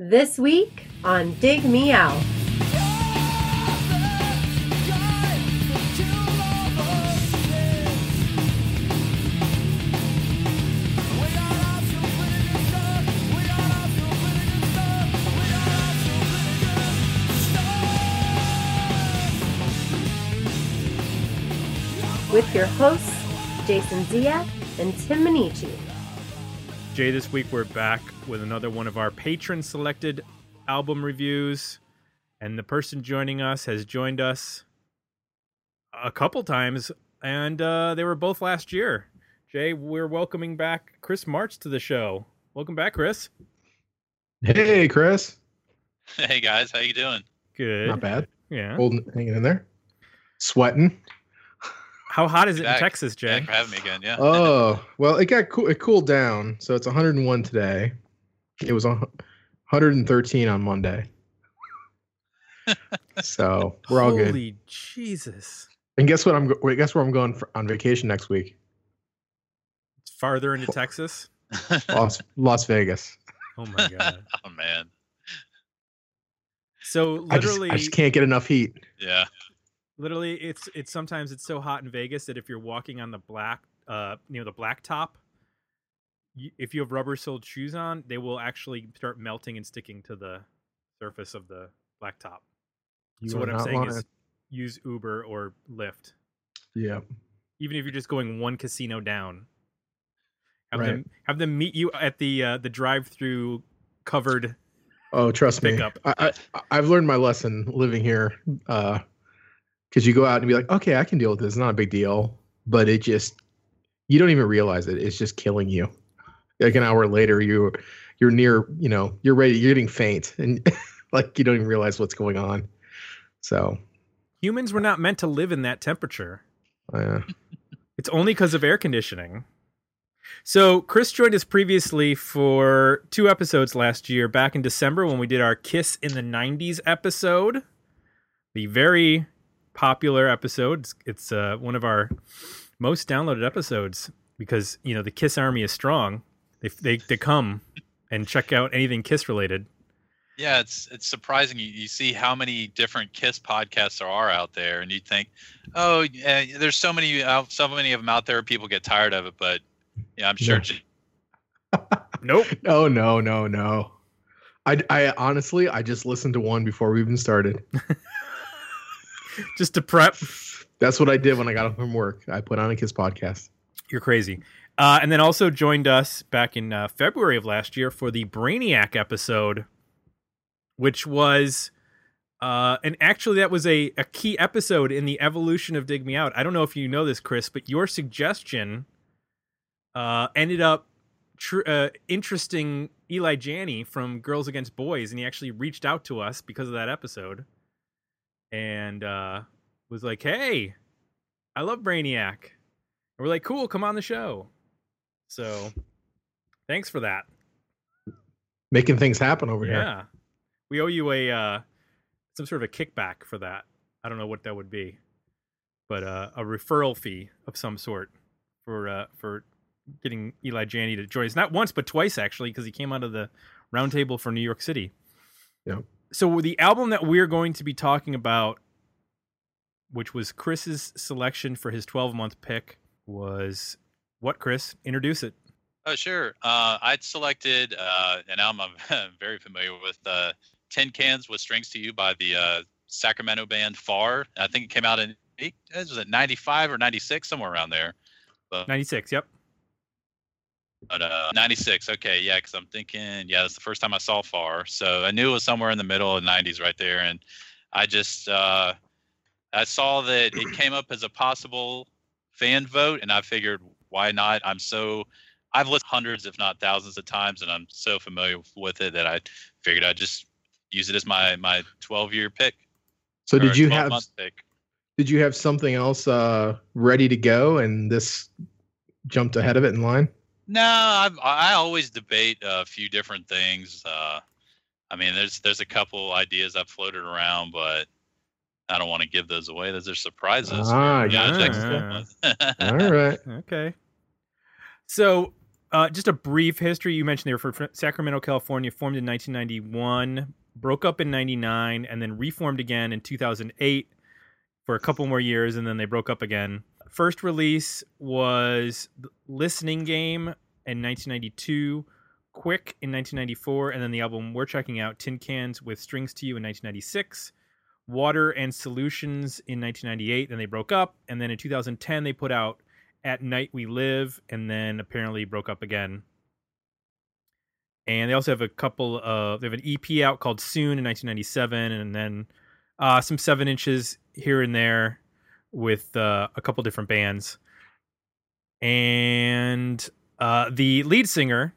This week on Dig Me Out. With your hosts, Jason Ziak and Tim Minneci. Jay, this week we're back with another one of our patron selected album reviews. And the person joining us has joined us a couple times, and uh, they were both last year. Jay, we're welcoming back Chris March to the show. Welcome back, Chris. Hey, Chris. Hey guys, how you doing? Good. Not bad. Yeah. Holding, hanging in there. Sweating. How hot is it Back. in Texas, Jay? Thanks for having me again. Yeah. Oh, well, it got cool. It cooled down, so it's 101 today. It was 113 on Monday. so we're all good. Holy Jesus. And guess what? I'm wait, guess where I'm going for, on vacation next week? It's farther into Texas. Las Las Vegas. Oh my God. oh man. So I just, literally, I just can't get enough heat. Yeah. Literally it's it's sometimes it's so hot in vegas that if you're walking on the black uh you know the black top you, if you have rubber soled shoes on they will actually start melting and sticking to the surface of the black top You so what i'm saying lying. is use uber or lyft yeah. even if you're just going one casino down have Right. them have them meet you at the uh the drive through covered Oh, trust me. I, I I've learned my lesson living here. Uh, because you go out and be like, okay, I can deal with this. It's not a big deal, but it just you don't even realize it. It's just killing you. Like an hour later, you you're near, you know, you're ready. You're getting faint, and like you don't even realize what's going on. So, humans were not meant to live in that temperature uh, It's only because of air conditioning. So Chris joined us previously for two episodes last year, back in December when we did our Kiss in the '90s episode, the very popular episode. It's, it's uh, one of our most downloaded episodes because you know the Kiss Army is strong. They they, they come and check out anything Kiss related. Yeah, it's it's surprising you, you see how many different Kiss podcasts there are out there, and you think, oh, yeah, there's so many out, so many of them out there. People get tired of it, but yeah, I'm sure. Yeah. J- Nope. oh no, no, no. I I honestly I just listened to one before we even started. Just to prep. That's what I did when I got home from work. I put on a Kiss podcast. You're crazy. Uh, and then also joined us back in uh, February of last year for the Brainiac episode, which was, uh, and actually that was a, a key episode in the evolution of Dig Me Out. I don't know if you know this, Chris, but your suggestion uh, ended up tr- uh, interesting Eli Janney from Girls Against Boys, and he actually reached out to us because of that episode, and uh, was like, "Hey, I love Brainiac." And we're like, cool, come on the show. So thanks for that. Making things happen over Yeah. here. Yeah, we owe you a uh some sort of a kickback for that. I don't know what that would be. But uh, a referral fee of some sort for uh for getting Eli Janney to join us. Not once, but twice actually, because he came out of the roundtable for New York City. Yeah. So the album that we're going to be talking about, which was Chris's selection for his 12 month pick, was what, Chris? Introduce it. oh, sure. Uh, I'd selected uh, an album I'm very familiar with, uh, "Tin Cans with Strings to You" by the uh, Sacramento band Far. I think it came out in eight, was it '95 or '96, somewhere around there. 96, yep. But uh, 96, okay, yeah, because I'm thinking, yeah, that's the first time I saw Far. So I knew it was somewhere in the middle of the 90s right there. And I just, uh, I saw that it came up as a possible fan vote, and I figured, why not? I'm so, I've listened hundreds, if not thousands of times, and I'm so familiar with it that I figured I'd just use it as my my 12 year pick. So did you have did you have something else uh ready to go and this jumped ahead of it in line? No, I I always debate a few different things. Uh, I mean, there's there's a couple ideas I've floated around, but I don't want to give those away. Those are surprises. Ah, Yeah, gotcha. next. All right. Okay. So uh, just a brief history. You mentioned they were from Sacramento, California, formed in 1991, broke up in 99, and then reformed again in 2008 for a couple more years, and then they broke up again. First release was Listening Game in 1992, Quick in 1994, and then the album we're checking out, Tin Cans with Strings to You in 1996. Water and Solutions in 1998. Then they broke up, and then in 2010 they put out At Night We Live, and then apparently broke up again. And they also have a couple of they have an EP out called Soon in 1997, and then uh, some seven inches here and there with uh, a couple different bands. And uh, the lead singer,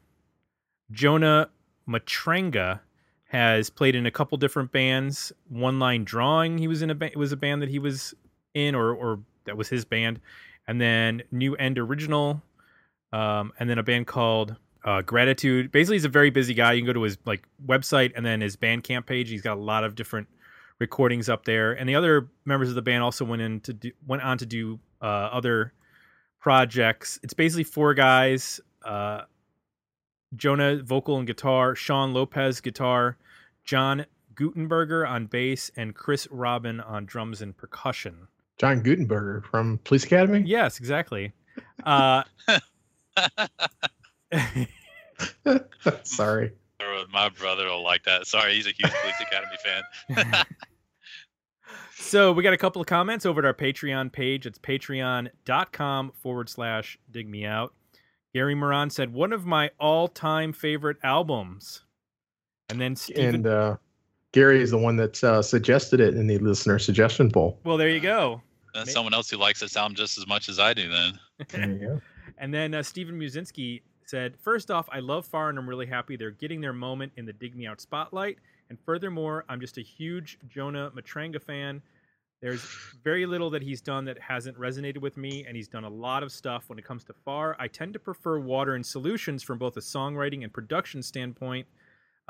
Jonah Matranga, has played in a couple different bands. One Line Drawing, he was in a ba- was a band that he was in, or or that was his band, and then New End Original, um, and then a band called uh, Gratitude. Basically, he's a very busy guy. You can go to his like website and then his Bandcamp page. He's got a lot of different recordings up there, and the other members of the band also went in to do, went on to do uh, other projects. It's basically four guys. Uh, Jonah vocal and guitar, Sean Lopez guitar, John Gutenberger on bass, and Chris Robyn on drums and percussion. John Gutenberger from Police Academy. Yes, exactly. Uh, Sorry. My brother will like that. Sorry, he's a huge Police Academy fan. so we got a couple of comments over at our Patreon page. It's patreon.com forward slash dig me out. Gary Moran said, one of my all time favorite albums. And then Steven. And uh, Gary is the one that uh, suggested it in the listener suggestion poll. Well, there you go. That's someone else who likes this album just as much as I do, then. There you go. and then uh, Stephen Musinski said, First off, I love Far and I'm really happy they're getting their moment in the Dig Me Out spotlight. And furthermore, I'm just a huge Jonah Matranga fan. There's very little that he's done that hasn't resonated with me, and he's done a lot of stuff when it comes to Far. I tend to prefer Water and Solutions from both a songwriting and production standpoint.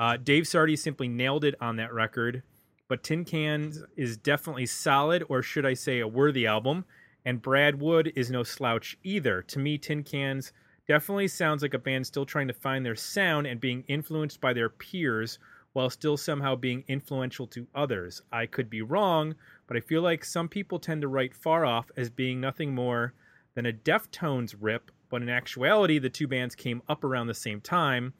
Uh, Dave Sardy simply nailed it on that record, but Tin Cans is definitely solid, or should I say, a worthy album. And Brad Wood is no slouch either. To me, Tin Cans definitely sounds like a band still trying to find their sound and being influenced by their peers while still somehow being influential to others. I could be wrong, but I feel like some people tend to write Far Off as being nothing more than a Deftones rip, but in actuality, the two bands came up around the same time,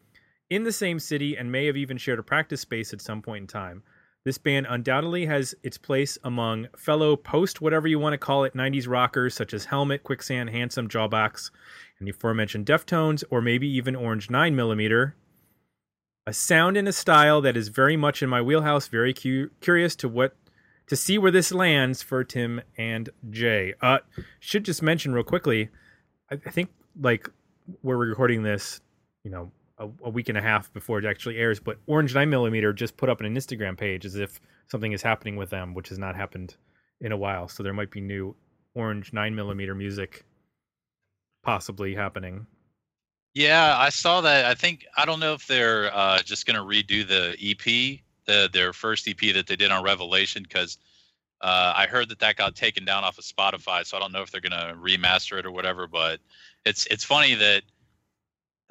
in the same city, and may have even shared a practice space at some point in time. This band undoubtedly has its place among fellow post whatever you want to call it 90s rockers such as Helmet, Quicksand, Handsome, Jawbox, and the aforementioned Deftones, or maybe even Orange 9mm. A sound and a style that is very much in my wheelhouse. Very cu- curious to what to see where this lands for Tim and Jay. Uh, should just mention real quickly. I, I think like where we're recording this, you know, a, a, week and a half before it actually airs. But Orange Nine Millimeter just put up an Instagram page as if something is happening with them, which has not happened in a while. So there might be new Orange Nine Millimeter music possibly happening. Yeah, I saw that. I think I don't know if they're uh, just going to redo the EP, the their first EP that they did on Revelation, because uh, I heard that that got taken down off of Spotify. So I don't know if they're going to remaster it or whatever. But it's it's funny that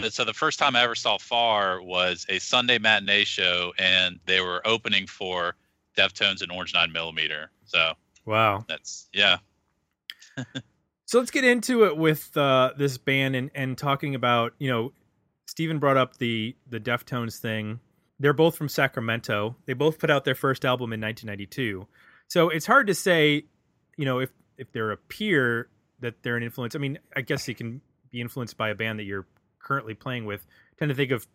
so the first time I ever saw Far was a Sunday matinee show, and they were opening for Deftones and Orange Nine Millimeter. So wow, that's yeah. so let's get into it with uh, this band and and talking about you know, Stephen brought up the the Deftones thing. They're both from Sacramento. They both put out their first album in 1992. So it's hard to say, you know, if if they're a peer that they're an influence. I mean, I guess you can be influenced by a band that you're currently playing with tend to think of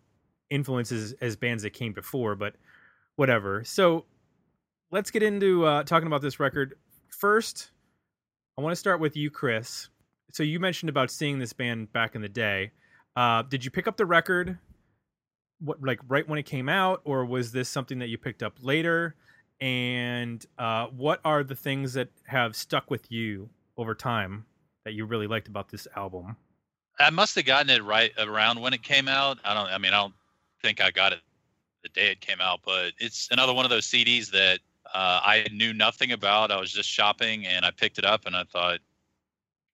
influences as bands that came before, but whatever. So let's get into uh, talking about this record. First, I want to start with you, Chris. So you mentioned about seeing this band back in the day. Uh, did you pick up the record, what like right when it came out, or was this something that you picked up later? And uh, what are the things that have stuck with you over time that you really liked about this album? I must have gotten it right around when it came out. I don't. I mean, I don't think I got it the day it came out, but it's another one of those CDs that uh, I knew nothing about. I was just shopping and I picked it up and I thought,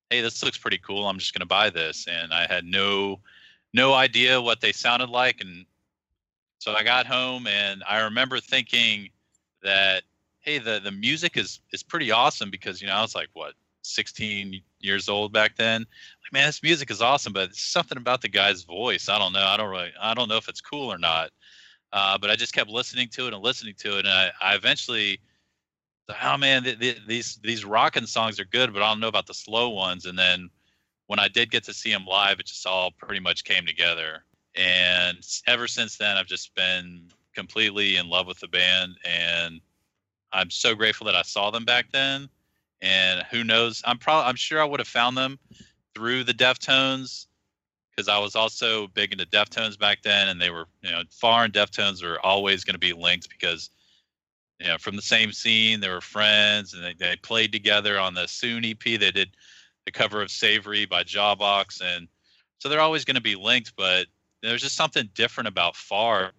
"Hey, this looks pretty cool. I'm just going to buy this." And I had no no idea what they sounded like, and so I got home and I remember thinking that hey, the the music is is pretty awesome because you know I was like what 16 years old back then. Like man, this music is awesome, but something about the guy's voice. I don't know. I don't really. I don't know if it's cool or not. Uh, but I just kept listening to it and listening to it, and I, I eventually oh man, th- th- these these rocking songs are good, but I don't know about the slow ones. And then when I did get to see him live, it just all pretty much came together. And ever since then, I've just been completely in love with the band, and I'm so grateful that I saw them back then. And who knows? I'm probably I'm sure I would have found them through the Deftones because I was also big into Deftones back then, and they were you know Far and Deftones are always going to be linked because you know, from the same scene. They were friends, and they, they played together on the Soon EP. They did the cover of Savory by Jawbox, and so they're always going to be linked. But there's just something different about Far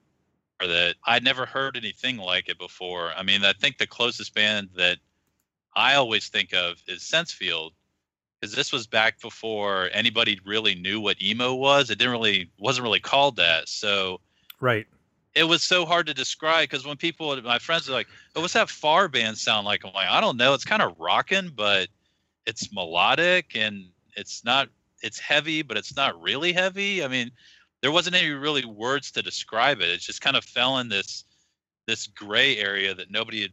that I'd never heard anything like it before. I mean, I think the closest band that I always think of is Sensefield, because this was back before anybody really knew what emo was. It didn't really wasn't really called that. So right it was so hard to describe because when people, my friends are like, "Oh, what's that Far band sound like?" I'm like, "I don't know. It's kind of rocking, but it's melodic and it's not. It's heavy, but it's not really heavy. I mean, there wasn't any really words to describe it. It just kind of fell in this this gray area that nobody had,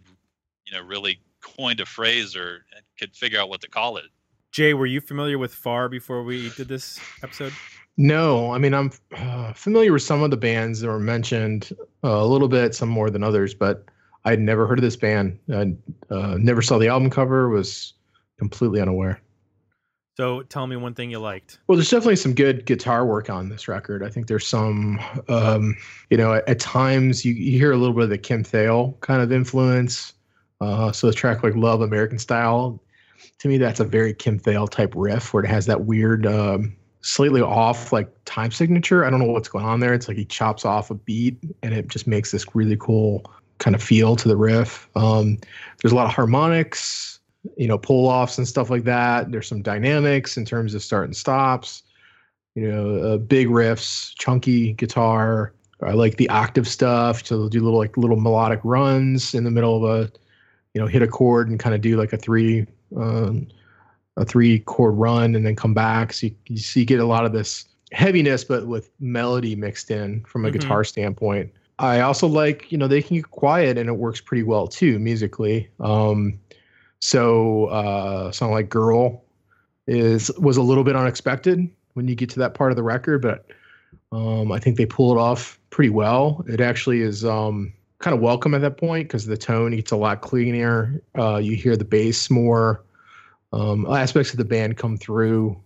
you know, really coined a phrase or uh, could figure out what to call it. Jay, were you familiar with Far before we did this episode? No, I mean I'm uh, familiar with some of the bands that were mentioned uh, a little bit, some more than others, but I'd never heard of this band. I uh, never saw the album cover. Was completely unaware. So tell me one thing you liked. Well, there's definitely some good guitar work on this record. I think there's some, um, you know, at, at, times you, you hear a little bit of the Kim Thayil kind of influence. Uh, so a track like Love American Style, to me, that's a very Kim Thayil type riff where it has that weird um, slightly off like time signature. I don't know what's going on there. It's like he chops off a beat and it just makes this really cool kind of feel to the riff. Um, there's a lot of harmonics, you know, pull offs and stuff like that. There's some dynamics in terms of start and stops, you know, uh, big riffs, chunky guitar. I like the octave stuff. So they'll do little like little melodic runs in the middle of a, you know, hit a chord and kind of do like a three um, a three chord run and then come back. So you, you, so you get a lot of this heaviness, but with melody mixed in from a mm-hmm. guitar standpoint. I also like, you know, they can get quiet and it works pretty well too musically. Um, so uh, song like "Girl" is was a little bit unexpected when you get to that part of the record, but um, I think they pull it off pretty well. It actually is um, kind of welcome at that point because the tone gets a lot cleaner. Uh, you hear the bass more um, aspects of the band come through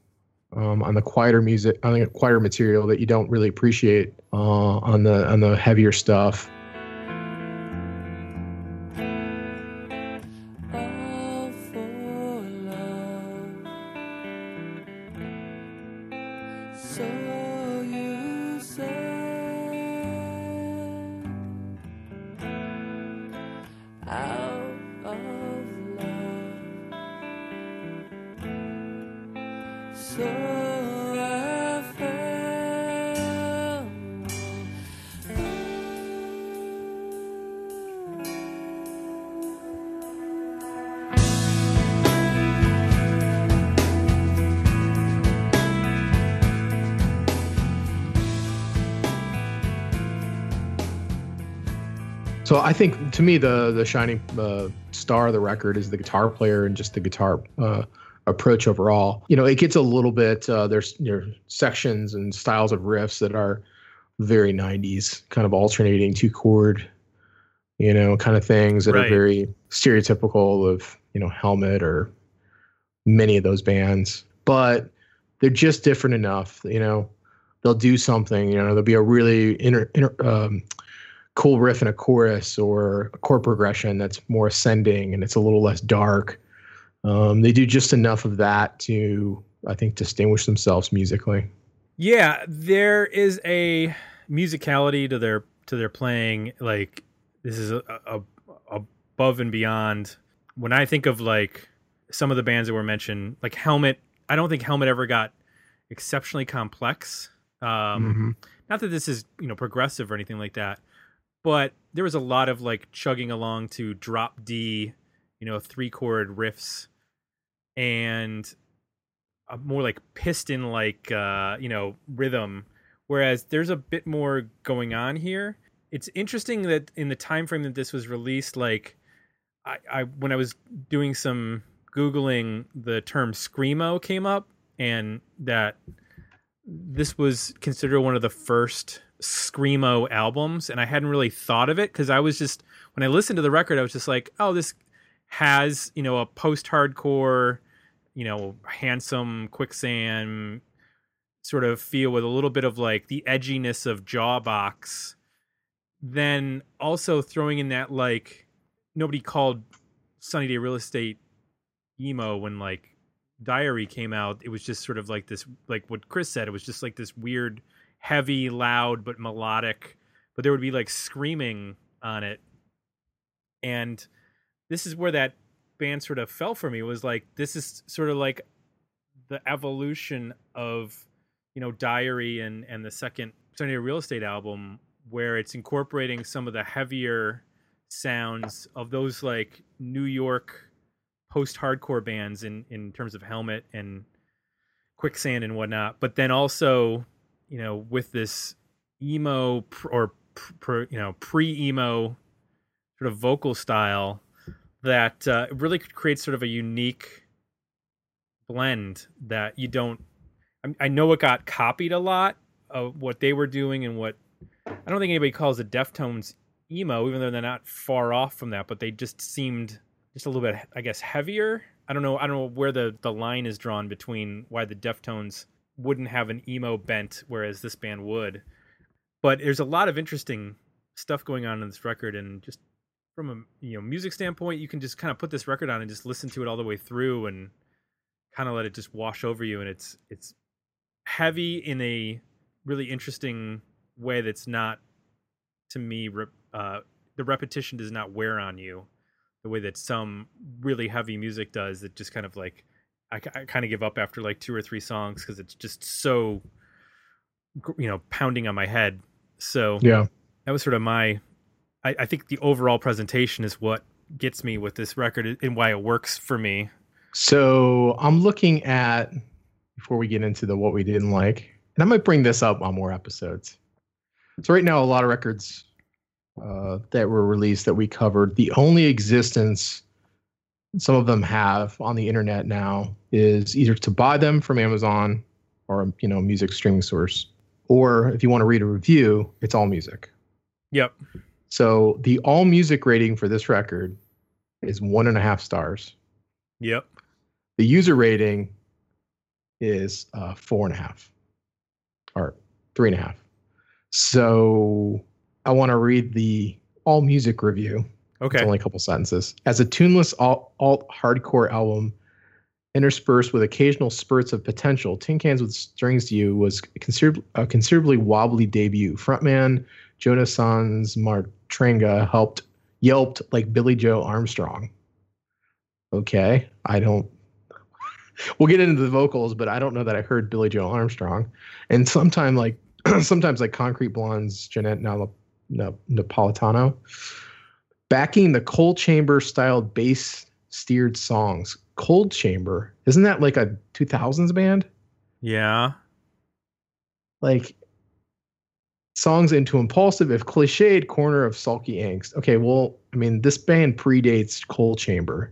um, on the quieter music, on the quieter material that you don't really appreciate uh, on the on the heavier stuff. I think to me the the shining uh, star of the record is the guitar player and just the guitar uh, approach overall. You know, it gets a little bit uh, there's you know, sections and styles of riffs that are very 90s, kind of alternating two chord, you know, kind of things that right. are very stereotypical of you know Helmet or many of those bands, but they're just different enough. You know, they'll do something. You know, there'll be a really inter, inter um, cool riff in a chorus or a chord progression that's more ascending and it's a little less dark. Um, they do just enough of that to, I think, distinguish themselves musically. Yeah, there is a musicality to their to their playing. Like this is a, a, a above and beyond. When I think of like some of the bands that were mentioned, like Helmet, I don't think Helmet ever got exceptionally complex Um, Mhm. not that this is you know progressive or anything like that but there was a lot of like chugging along to drop d you know three chord riffs and a more like piston like uh you know rhythm. Whereas there's a bit more going on here. It's interesting that in the time frame that this was released like i i when i was doing some googling the term screamo came up and that this was considered one of the first screamo albums and i hadn't really thought of it because i was just when i listened to the record i was just like oh this has you know a post-hardcore you know handsome quicksand sort of feel with a little bit of like the edginess of jawbox. Then also throwing in that like nobody called sunny day real estate emo when like diary came out. It was just sort of like this like what chris said it was just like this weird heavy loud but melodic but there would be like screaming on it. And this is where that band sort of fell for me was like this is sort of like the evolution of you know diary and and the second sunny Day real estate album where it's incorporating some of the heavier sounds of those like new york post-hardcore bands in in terms of helmet and quicksand and whatnot but then also you know with this emo pr- or pr- you know pre-emo sort of vocal style that uh, really creates sort of a unique blend that you don't I, I know it got copied a lot of what they were doing and what i don't think anybody calls the deftones emo even though they're not far off from that but they just seemed just a little bit i guess heavier. I don't know i don't know where the the line is drawn between why the deftones wouldn't have an emo bent whereas this band would. But there's a lot of interesting stuff going on in this record and just from a you know music standpoint you can just kind of put this record on and just listen to it all the way through and kind of let it just wash over you and it's it's heavy in a really interesting way that's not to me uh, the repetition does not wear on you the way that some really heavy music does that just kind of like i, I kind of give up after like two or three songs because it's just so you know pounding on my head so Yeah. that was sort of my I, I think the overall presentation is what gets me with this record and why it works for me So I'm looking at before we get into the what we didn't like, and I might bring this up on more episodes. So right now, a lot of records uh, that were released that we covered, the only existence some of them have on the internet now is either to buy them from Amazon or you know music streaming source, or if you want to read a review, it's AllMusic. yep So the AllMusic rating for this record is one and a half stars. yep The user rating is uh, four and a half or three and a half. So I want to read the AllMusic review. Okay It's only a couple sentences. As a tuneless alt, alt hardcore album interspersed with occasional spurts of potential, Tin Cans with Strings to You was a considerably wobbly debut. Frontman Jonas Sans Martrenga helped yelped like Billie Joe Armstrong. Okay, I don't. We'll get into the vocals, but I don't know that I heard Billie Joe Armstrong. And sometime like sometimes like Concrete Blonde's Johnette Nap- Napolitano backing the Coal Chamber styled bass steered songs. Coal Chamber, isn't that like a 2000s band? yeah Like songs into impulsive, if cliched, corner of sulky angst. Okay, well, I mean, this band predates Coal Chamber.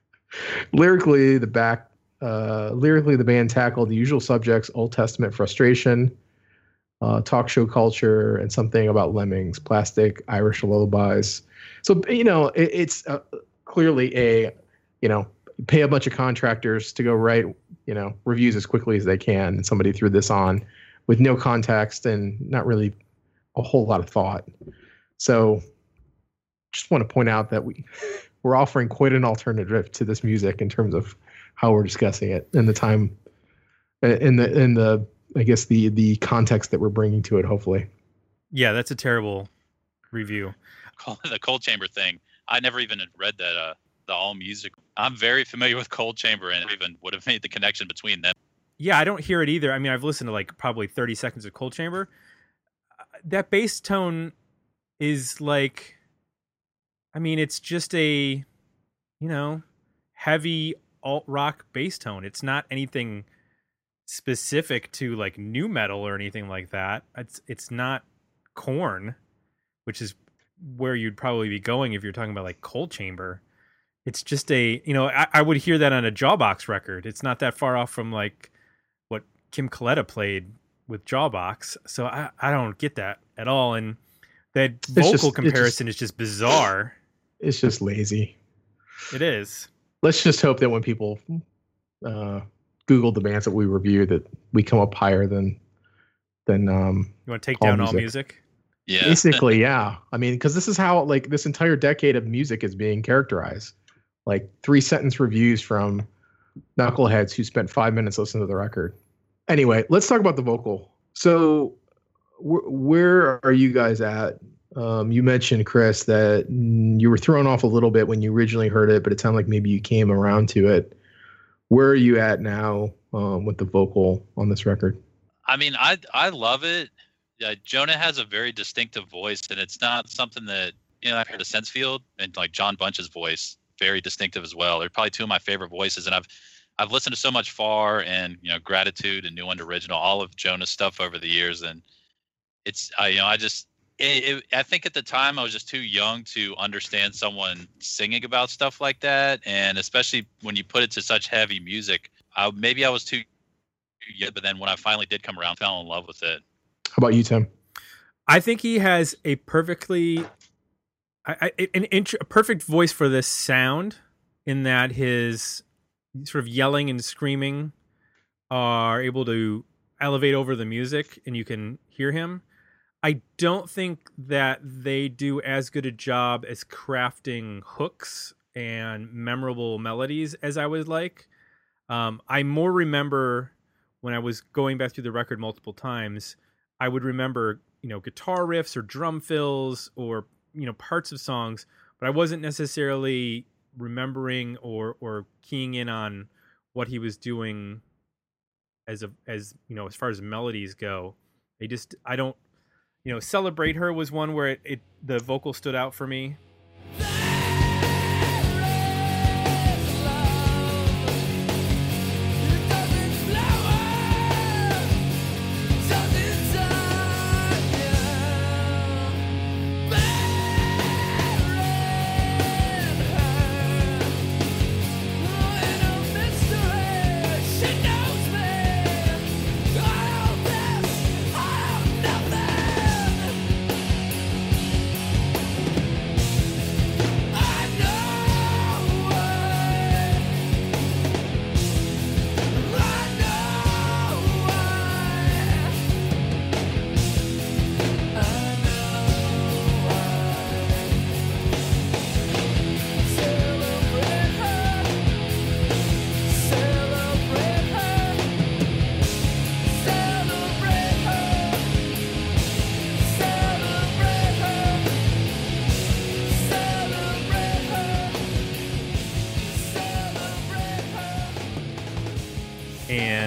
lyrically, the back, uh, lyrically, the band tackled the usual subjects: Old Testament frustration, uh, talk show culture, and something about lemmings, plastic, Irish lullabies. So you know, it, it's uh, clearly a, you know, pay a bunch of contractors to go write, you know, reviews as quickly as they can, and somebody threw this on with no context and not really a whole lot of thought. So just want to point out that we we're offering quite an alternative to this music in terms of how we're discussing it and the time in the in the I guess the the context that we're bringing to it hopefully. yeah that's a terrible review the Coal Chamber thing. I never even had read that uh the AllMusic. I'm very familiar with Coal Chamber and even would have made the connection between them. yeah, I don't hear it either. I mean, I've listened to like probably 30 seconds of Coal Chamber. Uh, That bass tone is like, I mean, it's just a, you know, heavy alt rock bass tone. It's not anything specific to like nu metal or anything like that. It's it's not Korn, which is where you'd probably be going if you're talking about like Coal Chamber. It's just a, you know, I, I would hear that on a Jawbox record. It's not that far off from like what Kim Coletta played with Jawbox. So I, I don't get that at all. And that just- vocal just- comparison is just bizarre. It's just lazy. It is. Let's just hope that when people uh, Google the bands that we review, that we come up higher than than um, You want to take All down all music. Yeah. basically yeah. I mean because this is how like this entire decade of music is being characterized. Like three sentence reviews from knuckleheads who spent five minutes listening to the record. Anyway let's talk about the vocal. So wh- where are you guys at? Um, you mentioned chris that you were thrown off a little bit when you originally heard it but it sounded like maybe you came around to it. Where are you at now um, with the vocal on this record? I mean, I I love it. Yeah, Jonah has a very distinctive voice, and it's not something that you know. I've heard the Sensefield and like Jon Bunch's voice, very distinctive as well. They're probably two of my favorite voices, and I've I've listened to so much Far and you know Gratitude and New End Original, all of Jonah's stuff over the years, and it's I you know I just it, it, I think at the time I was just too young to understand someone singing about stuff like that, and especially when you put it to such heavy music. I, maybe I was too young, but then when I finally did come around, fell in love with it. How about you tim I think he has a perfectly, I, I, an int- a perfect voice for this sound, in that his sort of yelling and screaming are able to elevate over the music, and you can hear him. I don't think that they do as good a job as crafting hooks and memorable melodies as I would like. Um, I more remember when I was going back through the record multiple times. I would remember, you know, guitar riffs or drum fills or you know parts of songs, but I wasn't necessarily remembering or or keying in on what he was doing as a as you know as far as melodies go. They just I don't you know celebrate her was one where it, it the vocal stood out for me.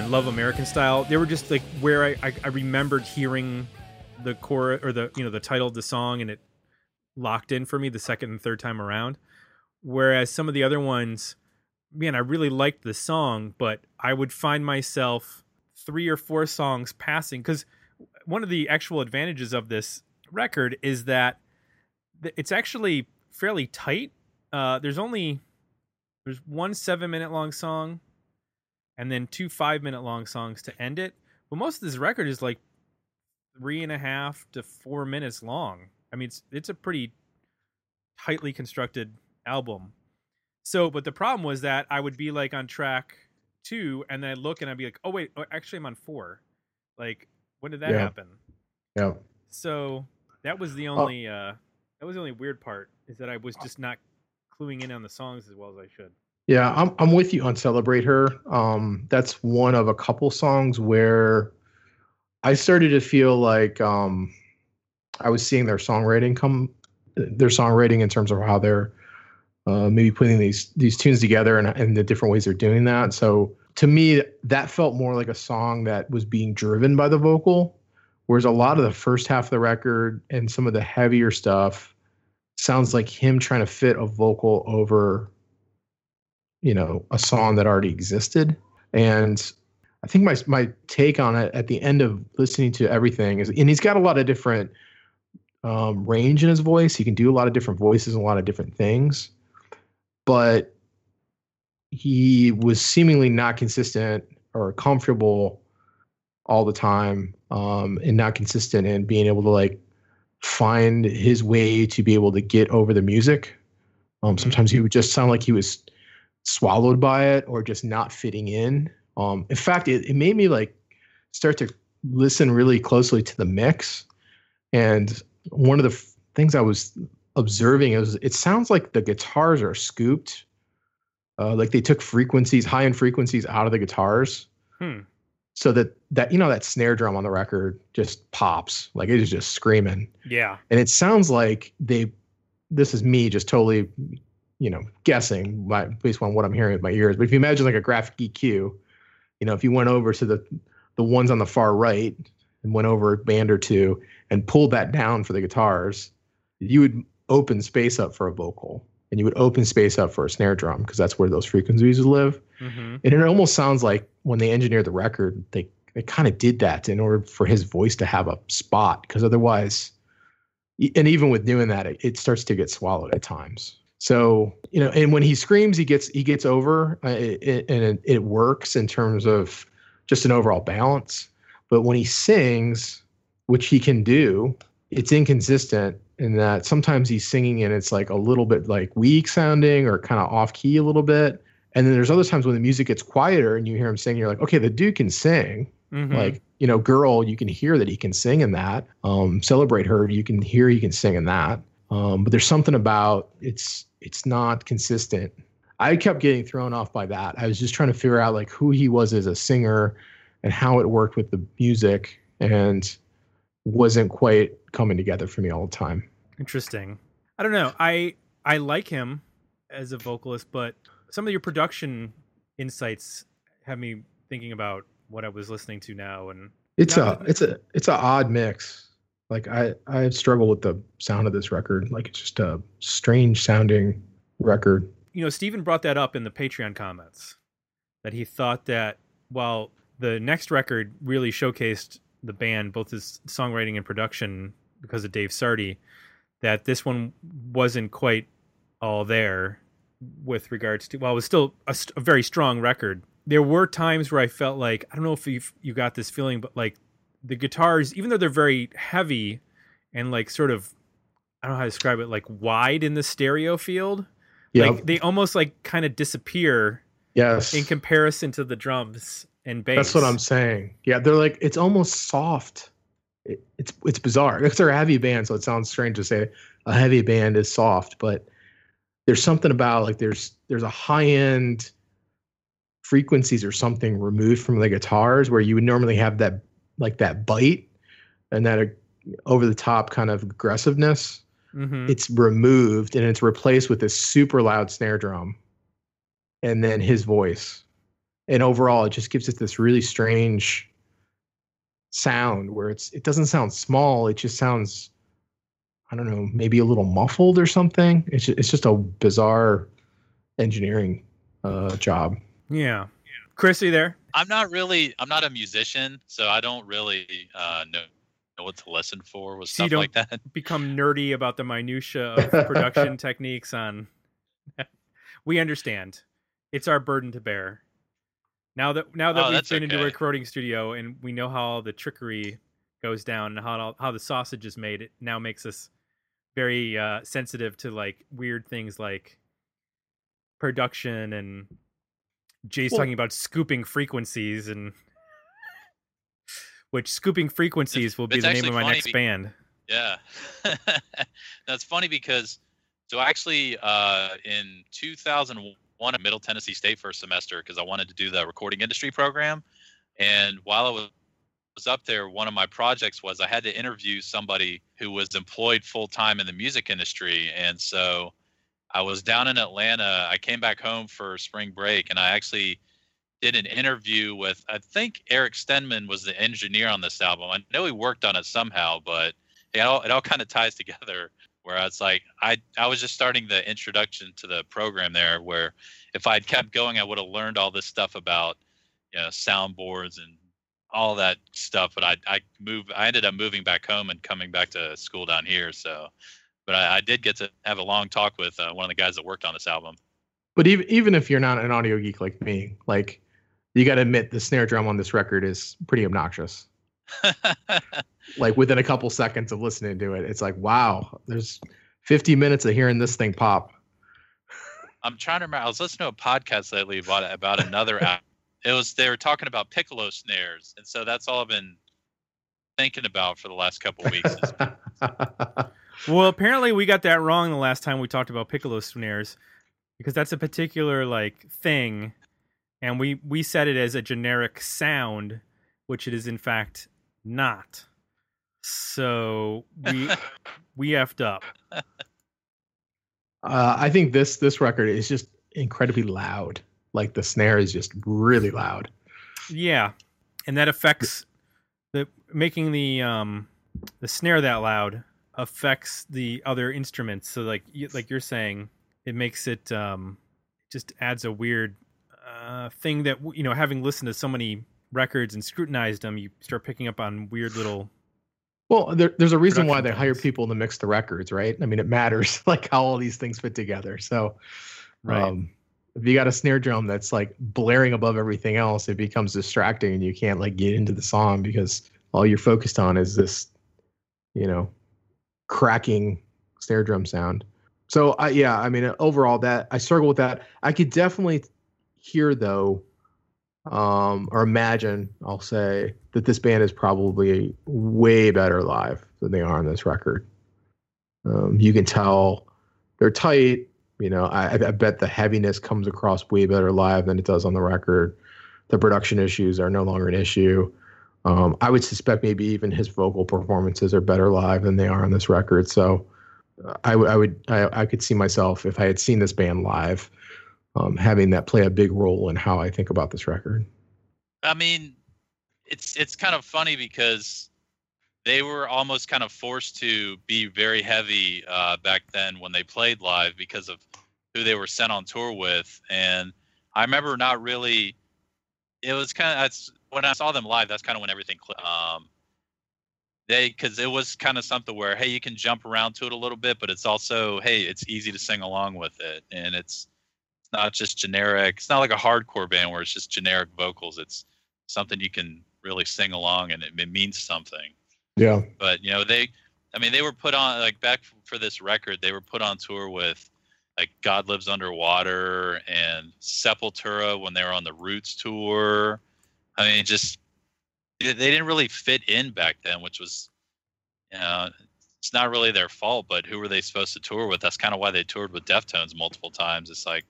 Love American Style. They were just like where I, I, I remembered hearing the core or the you know the title of the song and it locked in for me the second and third time around. Whereas some of the other ones, man, I really liked the song, but I would find myself three or four songs passing because one of the actual advantages of this record is that it's actually fairly tight. Uh, there's only there's one seven minute long song and then two five minute long songs to end it. But most of this record is like three and a half to four minutes long. I mean, it's it's a pretty tightly constructed album. So, but the problem was that I would be like on track two, and then I'd look and I'd be like, oh wait, oh, actually I'm on four. Like, when did that Yeah. happen? yeah So that was the only uh that was the only weird part is that I was just not cluing in on the songs as well as I should. Yeah, I'm I'm with you on Celebrate Her. Um, that's one of a couple songs where I started to feel like um, I was seeing their songwriting come, their songwriting in terms of how they're uh, maybe putting these these tunes together and and the different ways they're doing that. So to me that felt more like a song that was being driven by the vocal whereas a lot of the first half of the record and some of the heavier stuff sounds like him trying to fit a vocal over you know a song that already existed. And i think my my take on it at the end of listening to everything is and he's got a lot of different um, range in his voice. He can do a lot of different voices and a lot of different things. But he was seemingly not consistent or comfortable all the time um, and not consistent in being able to like find his way to be able to get over the music. Um, sometimes he would just sound like he was swallowed by it or just not fitting in. Um, in fact, it, it made me like start to listen really closely to the mix. And one of the f- things I was observing is it sounds like the guitars are scooped uh, like they took frequencies, high end frequencies out of the guitars. Hmm. So that that you know that snare drum on the record just pops like it is just screaming, Yeah. and it sounds like they. This is me just totally, you know, guessing by, based on what I'm hearing with my ears. But if you imagine like a graphic EQ, you know, if you went over to the the ones on the far right and went over a band or two and pulled that down for the guitars, you would open space up for a vocal and you would open space up for a snare drum because that's where those frequencies live. hmm And it almost sounds like when they engineered the record, they they kind of did that in order for his voice to have a spot because otherwise, and even with doing that, it, it starts to get swallowed at times. So you know, and when he screams, he gets he gets over, uh, it, it, and it, it works in terms of just an overall balance. But when he sings, which he can do, it's inconsistent in that sometimes he's singing and it's like a little bit like weak sounding or kind of off key a little bit. And then there's other times when the music gets quieter and you hear him sing, you're like, okay, the dude can sing. hmm Like, you know, girl, you can hear that he can sing in that. Um, celebrate her, you can hear he can sing in that. Um, but there's something about it's it's not consistent. I kept getting thrown off by that. I was just trying to figure out like who he was as a singer and how it worked with the music and wasn't quite coming together for me all the time. Interesting. I don't know. I I like him as a vocalist, but some of your production insights have me thinking about what I was listening to now and It's a it's a it's a odd mix. Like I I struggle with the sound of this record. Like it's just a strange sounding record. you know, Steven brought that up in the Patreon comments that he thought that while the next record really showcased the band, both his songwriting and production, because of Dave Sardy, that this one wasn't quite all there with regards to. Well, it was still a, a very strong record. There were times where I felt like I don't know if you you got this feeling, but like the guitars, even though they're very heavy and like sort of I don't know how to describe it, like wide in the stereo field Yeah. like they almost like kind of disappear yes. in comparison to the drums and bass. That's what I'm saying. Yeah, they're like it's almost soft. It, it's it's bizarre. Because they're a heavy band, so it sounds strange to say a heavy band is soft, but there's something about like there's there's a high end frequencies or something removed from the guitars where you would normally have that like that bite and that uh, over the top kind of aggressiveness. Mhm. It's removed and it's replaced with this super loud snare drum and then his voice. And overall it just gives it this really strange sound where it's it doesn't sound small, it just sounds I don't know, maybe a little muffled or something. It's just, it's just a bizarre engineering uh, job. yeah. Chris, you there? I'm not really. I'm not a musician, so I don't really uh, know know what to listen for with So you stuff like that. Become nerdy about the minutia of production techniques on. we understand. It's our burden to bear. Now that now that Oh, we've been into a recording studio and we know how all the trickery goes down and how how the sausage is made, it now makes us very uh, sensitive to like weird things like production and Jay's Well- talking about scooping frequencies and which scooping frequencies will be the name of my next be- band. Yeah, that's funny because so actually uh, in 2001 at Middle Tennessee State for a semester because I wanted to do the recording industry program, and while I was was up there, one of my projects was I had to interview somebody who was employed full time in the music industry, and so I was down in Atlanta. I came back home for spring break, and I actually did an interview with I think Eric Stenman was the engineer on this album. I know he worked on it somehow, but it all it all kind of ties together. Where it's like I I was just starting the introduction to the program there, where if I'd kept going, I would have learned all this stuff about you know soundboards and all that stuff. But I I moved I ended up moving back home and coming back to school down here. So, but I, I did get to have a long talk with uh, one of the guys that worked on this album. But even even if you're not an audio geek like me, like you got to admit the snare drum on this record is pretty obnoxious. like within a couple seconds of listening to it, it's like, wow, there's 50 minutes of hearing this thing pop. I'm trying to remember. I was listening to a podcast lately about about another app. It was they were talking about piccolo snares, and so that's all I've been thinking about for the last couple weeks. well, apparently we got that wrong the last time we talked about piccolo snares because that's a particular like thing and we we said it as a generic sound, which it is in fact not. So we we effed up. Uh, I think this this record is just incredibly loud. Like the snare is just really loud. Yeah, and that affects the making the um the snare that loud affects the other instruments. So like like you're saying, it makes it um just adds a weird uh, thing that you know, having listened to so many records and scrutinized them, you start picking up on weird little. Well, there, there's a reason why they hire people to mix the records, right? I mean, it matters like how all these things fit together. So, right. Um, if you got a snare drum that's like blaring above everything else, it becomes distracting and you can't like get into the song because all you're focused on is this, you know, cracking snare drum sound. So I yeah, I mean overall that I struggle with that. I could definitely hear though um, or imagine i'll say that this band is probably way better live than they are on this record um, you can tell they're tight you know I, I bet the heaviness comes across way better live than it does on the record the production issues are no longer an issue um, i would suspect maybe even his vocal performances are better live than they are on this record so I, w- I would I, I could see myself if I had seen this band live um, having that play a big role in how I think about this record. I mean, it's it's kind of funny because they were almost kind of forced to be very heavy uh, back then when they played live because of who they were sent on tour with, and I remember not really. It was kind of when I saw them live. That's kind of when everything clicked. Um, they because it was kind of something where hey, you can jump around to it a little bit, but it's also hey, it's easy to sing along with it, and it's not just generic. It's not like a hardcore band where it's just generic vocals. It's something you can really sing along and it, it means something. Yeah. But you know they, I mean they were put on like back for this record they were put on tour with like God Lives Underwater and Sepultura when they were on the Roots tour. I mean just they didn't really fit in back then, which was you know it's not really their fault, but who were they supposed to tour with? That's kind of why they toured with Deftones multiple times. It's like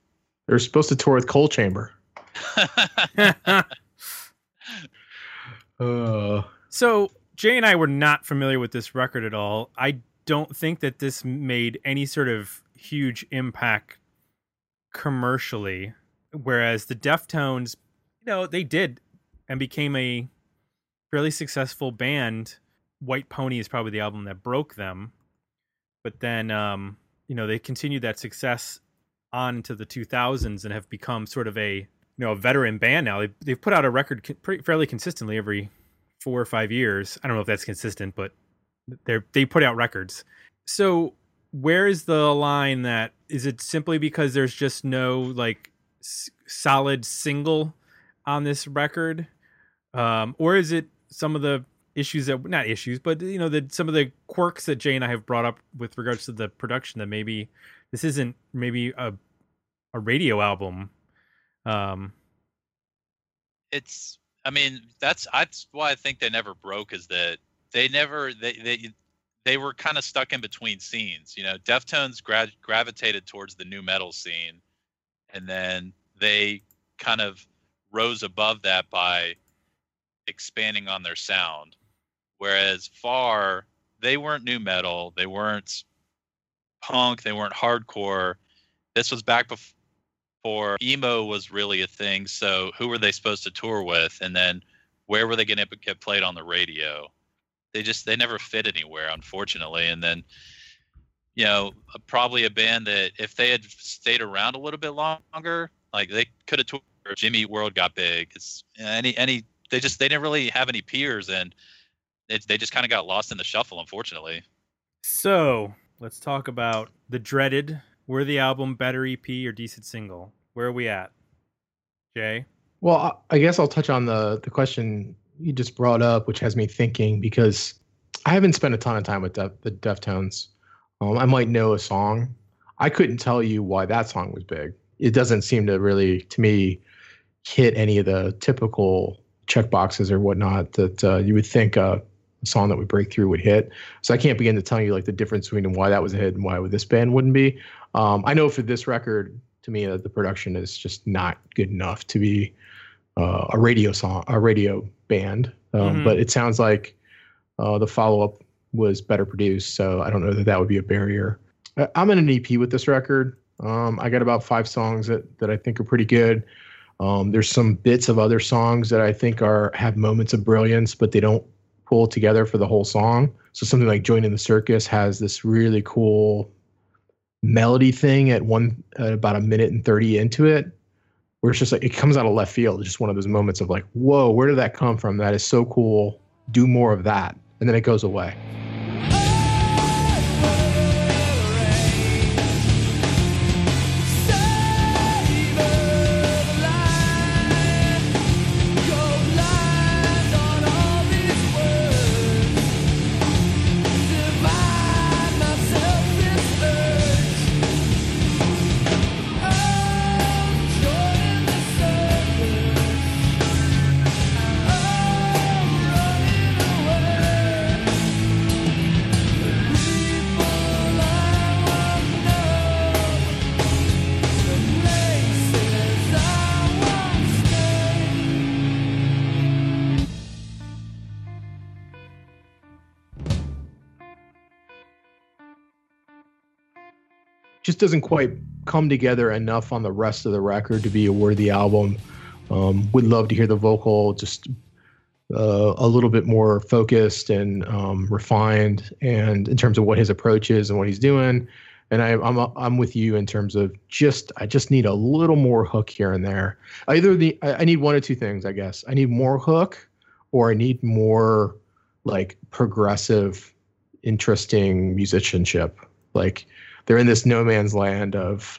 they were supposed to tour with Coal Chamber. uh. So Jay and I were not familiar with this record at all. I don't think that this made any sort of huge impact commercially, whereas the Deftones, you know, they did and became a fairly successful band. White Pony is probably the album that broke them, but then um, you know they continued that success on to the 2000s and have become sort of a you know a veteran band now. They've, they've put out a record pretty, fairly consistently every four or five years. I don't know if that's consistent, but they they put out records. So where is the line that is it simply because there's just no like s- solid single on this record, um, or is it some of the issues that not issues, but you know the some of the quirks that Jay and I have brought up with regards to the production that maybe this isn't maybe a a radio album. Um, it's. I mean, that's that's why I think they never broke. Is that they never they they they were kind of stuck in between scenes. You know, Deftones gra- gravitated towards the nu metal scene, and then they kind of rose above that by expanding on their sound. Whereas Far, they weren't nu metal, they weren't punk, they weren't hardcore. This was back before emo was really a thing. So who were they supposed to tour with, and then where were they going to get played on the radio? They just they never fit anywhere, unfortunately. And then you know probably a band that if they had stayed around a little bit longer, like they could have toured. Jimmy World got big. It's any any they just they didn't really have any peers and it, they just kind of got lost in the shuffle, unfortunately. So let's talk about the dreaded worthy album, better EP, or decent single. Where are we at, Jay? Well, I guess I'll touch on the the question you just brought up, which has me thinking because I haven't spent a ton of time with Def, the Deftones. Um, I might know a song. I couldn't tell you why that song was big. It doesn't seem to really, to me, hit any of the typical check boxes or whatnot that uh, you would think a song that would break through would hit. So I can't begin to tell you like the difference between why that was a hit and why this band wouldn't be. Um, I know for this record, to me, uh, the production is just not good enough to be uh, a radio song, a radio band. Um, mm-hmm. But it sounds like uh, the follow up was better produced, so I don't know that that would be a barrier. I'm in an EP with this record. Um, I got about five songs that that I think are pretty good. Um, there's some bits of other songs that I think are have moments of brilliance, but they don't pull together for the whole song. So something like "Joining the Circus" has this really cool melody thing at one at about a minute and thirty into it, where it's just like it comes out of left field. It's just one of those moments of like, "Whoa, where did that come from? That is so cool. Do more of that," and then it goes away. Just doesn't quite come together enough on the rest of the record to be a worthy album. Um, would love to hear the vocal just uh, a little bit more focused and um, refined, and in terms of what his approach is and what he's doing. And I, I'm I'm with you in terms of just I just need a little more hook here and there. Either the I need one or two things, I guess. I need more hook, or I need more like progressive, interesting musicianship. Like they're in this no man's land of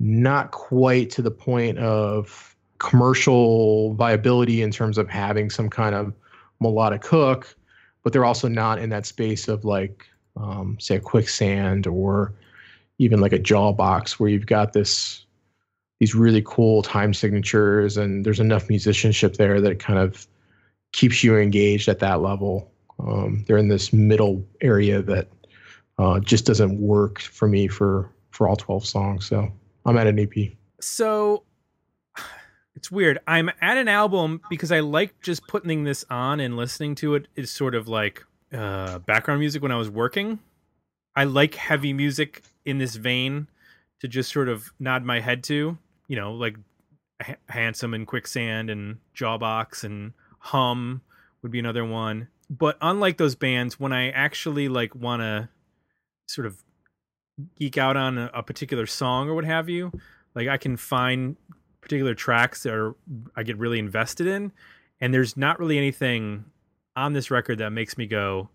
not quite to the point of commercial viability in terms of having some kind of melodic hook, but they're also not in that space of like, um, say, a quicksand or even like a Jawbox where you've got this these really cool time signatures and there's enough musicianship there that it kind of keeps you engaged at that level. Um, they're in this middle area that uh, just doesn't work for me for for all 12 songs. So I'm at an EP. So it's weird. I'm at an album because I like just putting this on and listening to it is sort of like uh, background music when I was working. I like heavy music in this vein to just sort of nod my head to, you know, like H- Handsome and Quicksand and Jawbox and Hum would be another one. But unlike those bands, when I actually like want to sort of geek out on a, a, particular song or what have you, like I can find particular tracks that are I get really invested in, and there's not really anything on this record that makes me go,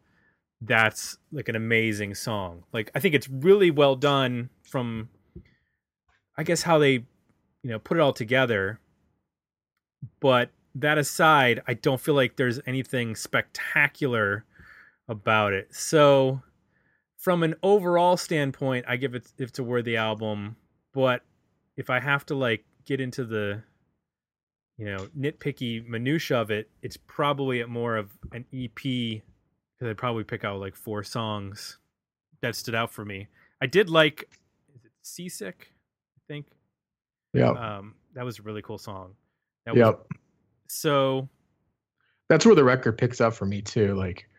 "That's like an amazing song." Like I think it's really well done from, I guess how they, you know, put it all together. But that aside, I don't feel like there's anything spectacular about it. So from an overall standpoint, I give it it's a worthy album, but if I have to like get into the you know nitpicky minutia of it, it's probably at more of an EP because I'd probably pick out like four songs that stood out for me. I did like is it Seasick, I think. Yeah. Um, that was a really cool song. That yep. Was, so that's where the record picks up for me too. Like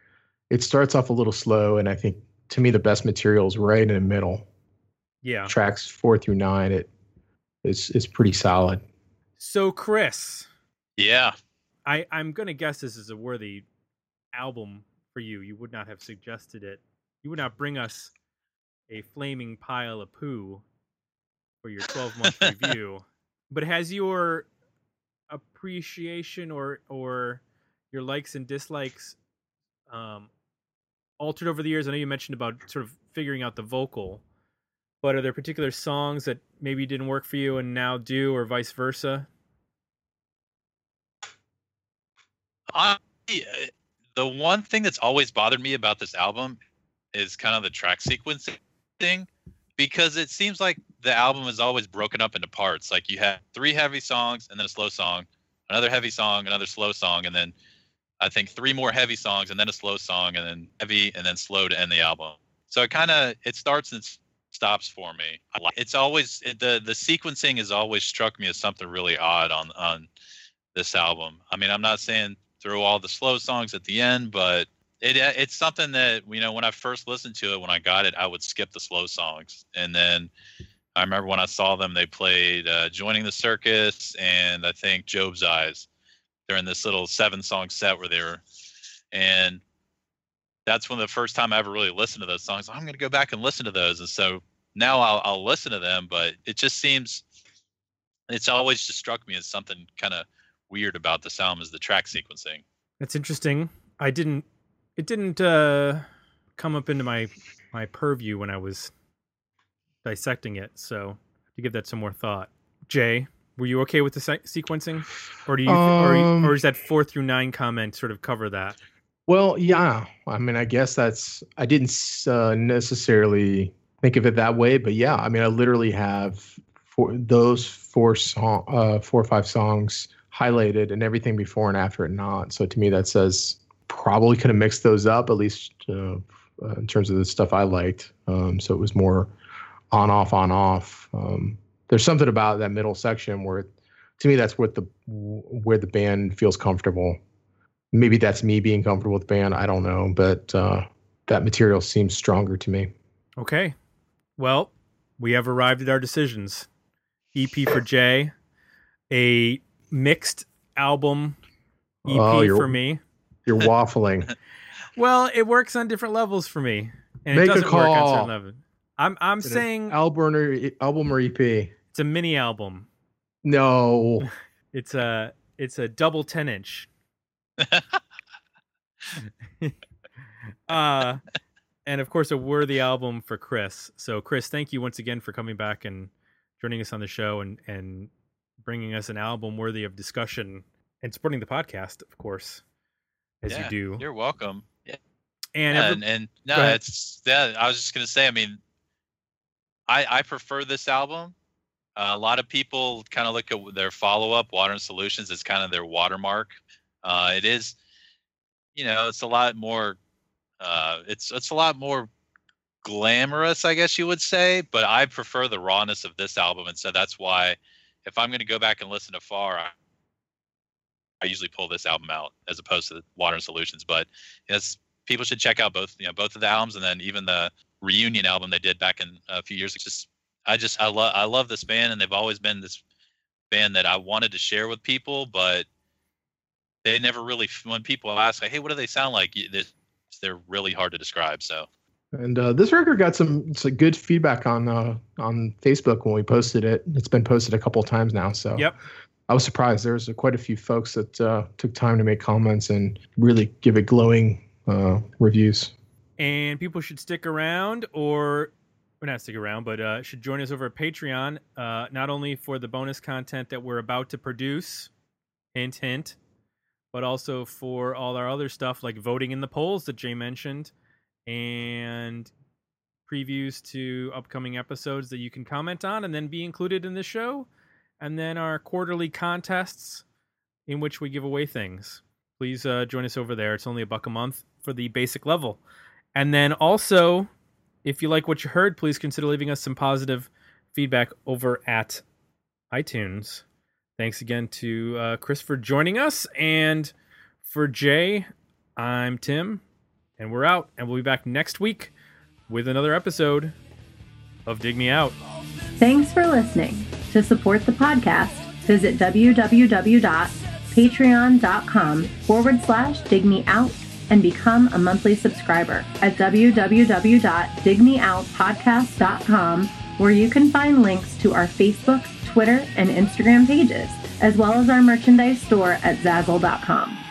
it starts off a little slow, and I think to me the best material is right in the middle. Yeah. Tracks four through nine. It is is pretty solid. So, Chris, Yeah. I, I'm going to guess this is a worthy album for you. You would not have suggested it. You would not bring us a flaming pile of poo for your 12 month review. But has your appreciation or or your likes and dislikes um, altered over the years? I know you mentioned about sort of figuring out the vocal, but are there particular songs that maybe didn't work for you and now do, or vice versa? I, the one thing that's always bothered me about this album is kind of the track sequencing thing because it seems like the album is always broken up into parts. Like you have three heavy songs and then a slow song, another heavy song, another slow song, and then I think three more heavy songs and then a slow song and then heavy and then slow to end the album. So it kind of it starts and stops for me. It's always it, the the sequencing has always struck me as something really odd on on this album. I mean, I'm not saying throw all the slow songs at the end, but it uh, it's something that you know when I first listened to it when I got it, I would skip the slow songs, and then I remember when I saw them, they played uh, "Joining the Circus" and I think "Job's Eyes." They're in this little seven song set where they were, and that's when the first time I ever really listened to those songs. I'm going to go back and listen to those, and so now I'll, I'll listen to them. But it just seems it's always just struck me as something kind of weird about this album is the track sequencing. That's interesting. I didn't. It didn't uh, come up into my my purview when I was dissecting it. So to give that some more thought. Jay, were you okay with the se- sequencing, or do you, or, Um, or is that four through nine comment sort of cover that? Well, yeah. I mean, I guess that's. I didn't uh, necessarily think of it that way, but yeah. I mean, I literally have four, those four song, uh, four or five songs highlighted, and everything before and after it not. So to me, that says probably could have mixed those up at least uh, uh, in terms of the stuff I liked. Um, so it was more on off on off. Um, there's something about that middle section where, to me, that's what the where the band feels comfortable maybe that's me being comfortable with the band. I don't know, but uh, that material seems stronger to me. Okay. Well, we have arrived at our decisions. EP for Jay, a mixed album EP Oh, for me. You're waffling. Well, it works on different levels for me, and Make it a doesn't work on call. certain levels. I'm I'm saying album or album or EP? It's a mini album. No. It's a it's a double ten inch. uh and of course a worthy album for Chris. So Chris, thank you once again for coming back and joining us on the show and and bringing us an album worthy of discussion and supporting the podcast, of course, as Yeah, you do. You're welcome. Yeah, And and every- and, and no, ahead. it's that. I was just gonna say. I mean, I I prefer this album. Uh, a lot of people kind of look at their follow up, Water and Solutions, as kind of their watermark. Uh, it is, you know, it's a lot more. Uh, it's it's a lot more glamorous, I guess you would say. But I prefer the rawness of this album, and so that's why, if I'm going to go back and listen to Far, I, I usually pull this album out as opposed to Water and Solutions. But it's people should check out both you know both of the albums and then even the reunion album they did back in a few years It's Just I just I love I love this band and they've always been this band that I wanted to share with people, but they never really when people ask like, hey, what do they sound like? They're, they're really hard to describe. So And uh, this record got some, some good feedback on uh, on Facebook when we posted it. It's been posted a couple of times now. So Yep. I was surprised. There was quite a few folks that uh, took time to make comments and really give it glowing uh, reviews. and people should stick around or not stick around but uh, should join us over at patreon uh, not only for the bonus content that we're about to produce hint hint but also for all our other stuff like voting in the polls that jay mentioned and previews to upcoming episodes that you can comment on and then be included in the show. And then our quarterly contests in which we give away things. Please uh, join us over there. It's only a buck a month for the basic level. And then also, if you like what you heard, please consider leaving us some positive feedback over at iTunes. Thanks again to uh, Chris for joining us. And for Jay, I'm Tim, and we're out. And we'll be back next week with another episode of Dig Me Out. Thanks for listening. To support the podcast, visit www.patreon.com forward slash digmeout and become a monthly subscriber at www.digmeoutpodcast.com where you can find links to our Facebook, Twitter, and Instagram pages, as well as our merchandise store at zazzle.com.